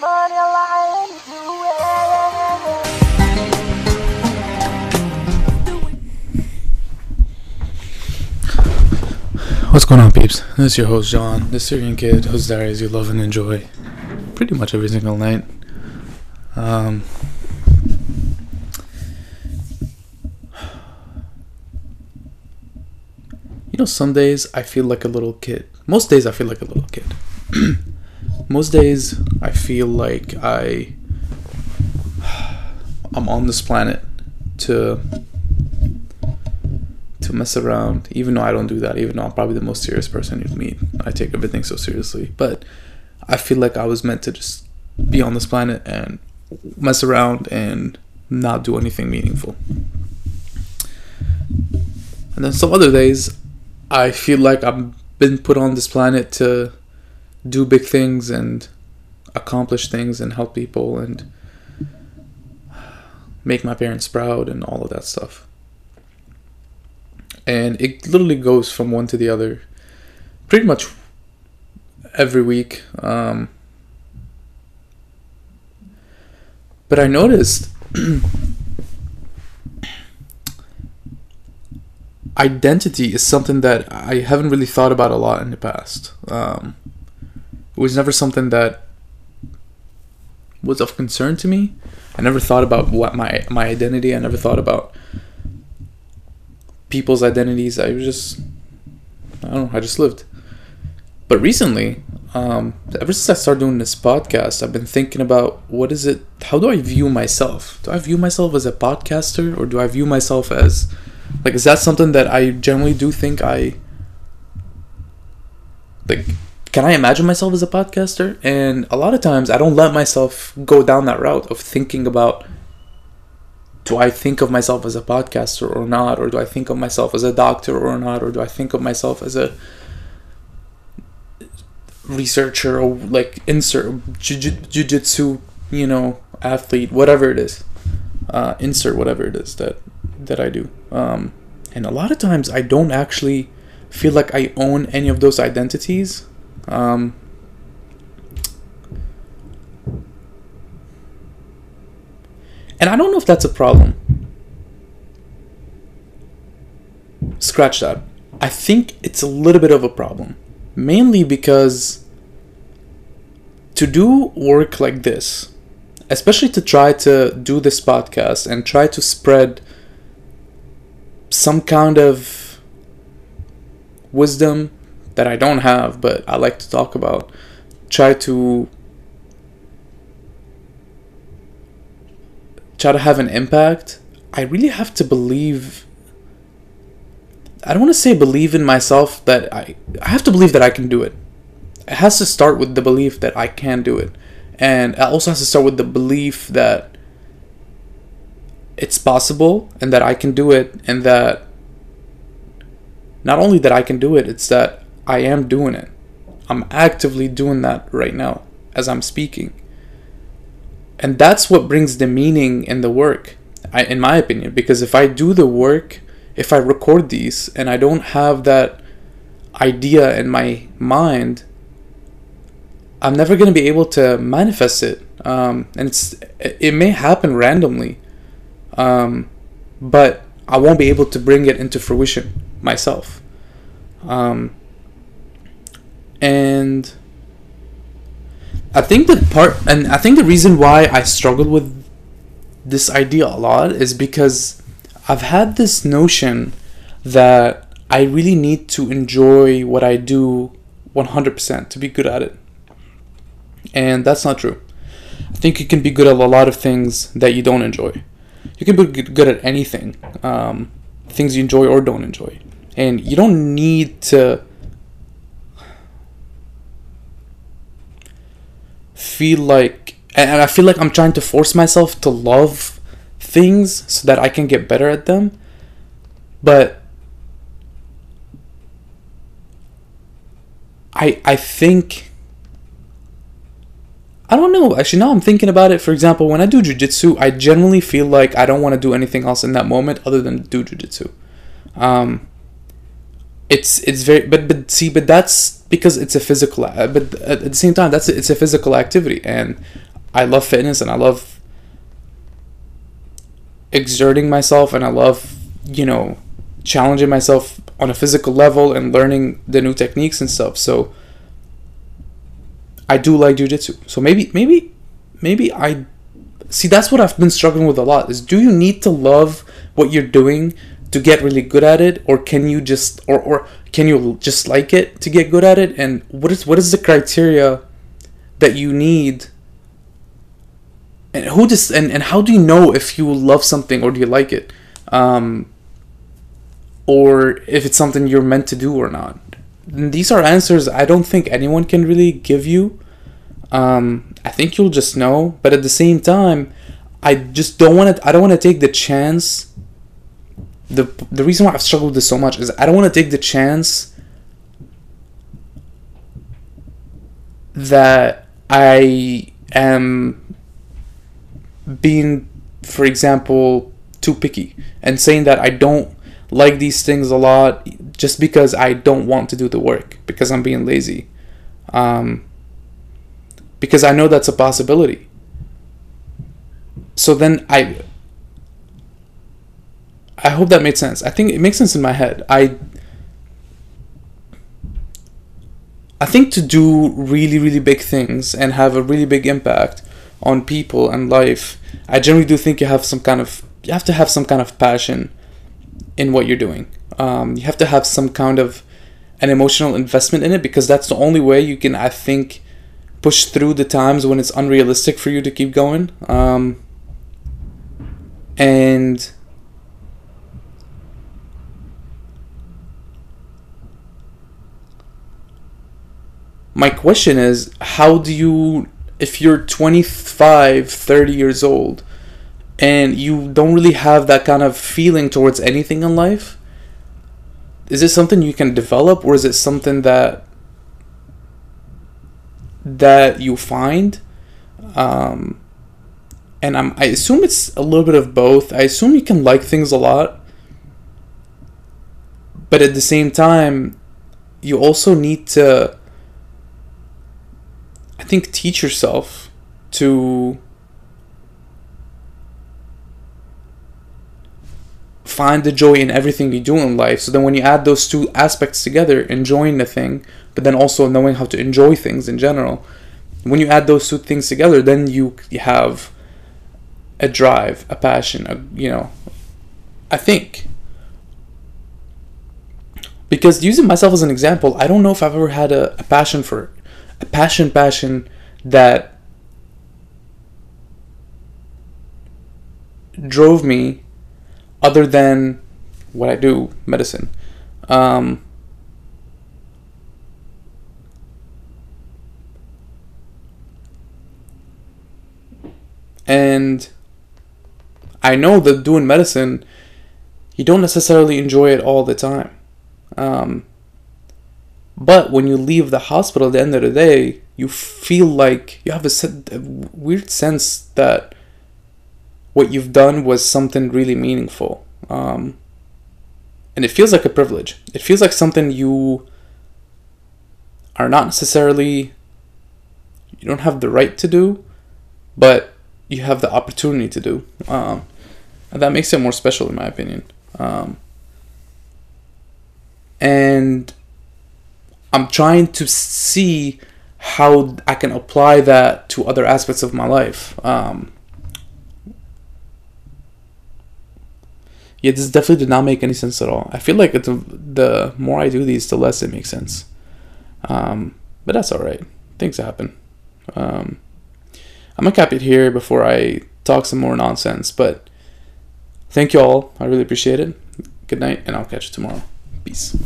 What's going on, peeps? This is your host, John, the Syrian kid whose diaries you love and enjoy pretty much every single night. Um, you know, some days I feel like a little kid. Most days I feel like a little kid. Most days I feel like I I'm on this planet to to mess around, even though I don't do that, even though I'm probably the most serious person you'd meet. I take everything so seriously. But I feel like I was meant to just be on this planet and mess around and not do anything meaningful. And then some other days, I feel like I've been put on this planet to do big things and accomplish things and help people and make my parents proud and all of that stuff. And it literally goes from one to the other pretty much every week um, but i noticed identity is something that i haven't really thought about a lot in the past. Um, it was never something that was of concern to me i never thought about what my my identity i never thought about people's identities. I was just, I don't know, I just lived. But recently, um, ever since I started doing this podcast, I've been thinking about what is it, how do I view myself? Do I view myself as a podcaster or do I view myself as, like, is that something that I generally do think I, like, can I imagine myself as a podcaster? And a lot of times I don't let myself go down that route of thinking about do I think of myself as a podcaster or not? Or do I think of myself as a doctor or not? Or do I think of myself as a researcher or like insert jiu-jitsu, you know, athlete, whatever it is. Uh, insert whatever it is that that I do. Um, and a lot of times I don't actually feel like I own any of those identities. Um, And I don't know if that's a problem. Scratch that. I think it's a little bit of a problem. Mainly because to do work like this, especially to try to do this podcast and try to spread some kind of wisdom that I don't have, but I like to talk about, try to try to have an impact, I really have to believe. I don't want to say believe in myself that I. I have to believe that I can do it. It has to start with the belief that I can do it, and it also has to start with the belief that it's possible and that I can do it, and that not only that I can do it, it's that I am doing it. I'm actively doing that right now as I'm speaking. And that's what brings the meaning in the work I, in my opinion because if i do the work if i record these and i don't have that idea in my mind i'm never going to be able to manifest it. Um, and it's it may happen randomly um, but i won't be able to bring it into fruition myself. Um, and I think the part, and I think the reason why I struggled with this idea a lot is because I've had this notion that I really need to enjoy what I do 100% to be good at it. And that's not true. I think you can be good at a lot of things that you don't enjoy. You can be good at anything, um, things you enjoy or don't enjoy. And you don't need to feel like and I feel like I'm trying to force myself to love things so that I can get better at them. But I I think I don't know. Actually, now I'm thinking about it. For example, when I do jujitsu, I generally feel like I don't want to do anything else in that moment other than do jujitsu. Um, it's it's very but but see but that's because it's a physical uh, but at the same time that's it's a physical activity and I love fitness and I love exerting myself and I love, you know, challenging myself on a physical level and learning the new techniques and stuff. So I do like jujitsu. So maybe maybe maybe I see that's what I've been struggling with a lot is do you need to love what you're doing to get really good at it or can you just or or can you just like it to get good at it? And what is what is the criteria that you need? And who just and, and how do you know if you love something or do you like it? Um, or if it's something you're meant to do or not. And these are answers i don't think anyone can really give you. Um, i think you'll just know but at the same time i just don't want to i don't want to take the chance the the reason why i've struggled with this so much is i don't want to take the chance that i am being, for example, too picky and saying that I don't like these things a lot just because I don't want to do the work because I'm being lazy. Um, because I know that's a possibility. So then I I hope that made sense. I think it makes sense in my head. I I think to do really really big things and have a really big impact on people and life, I generally do think you have some kind of you have to have some kind of passion in what you're doing. Um, you have to have some kind of an emotional investment in it because that's the only way you can, I think, push through the times when it's unrealistic for you to keep going. Um, and my question is how do you if you're 25 30 years old and you don't really have that kind of feeling towards anything in life is it something you can develop or is it something that that you find? Um, and I'm, i assume it's a little bit of both. I assume you can like things a lot but at the same time you also need to think teach yourself to find the joy in everything you do in life. So then when you add those two aspects together, enjoying the thing, but then also knowing how to enjoy things in general, when you add those two things together, then you have a drive, a passion, a, you know, I think. Because using myself as an example, I don't know if I've ever had a, a passion for a passion passion that drove me other than what I do, medicine. Um, and I know that doing medicine, you don't necessarily enjoy it all the time. Um, but when you leave the hospital at the end of the day, you feel like you have a, a weird sense that what you've done was something really meaningful. Um, and it feels like a privilege. It feels like something you are not necessarily, you don't have the right to do, but you have the opportunity to do. Um, and that makes it more special, in my opinion. Um, and I'm trying to see how I can apply that to other aspects of my life. Um, yeah, this definitely did not make any sense at all. I feel like it's, the more I do these, the less it makes sense. Um, but that's all right. Things happen. Um, I'm gonna cap it here before I talk some more nonsense. But thank you all. I really appreciate it. Good night, and I'll catch you tomorrow. Peace.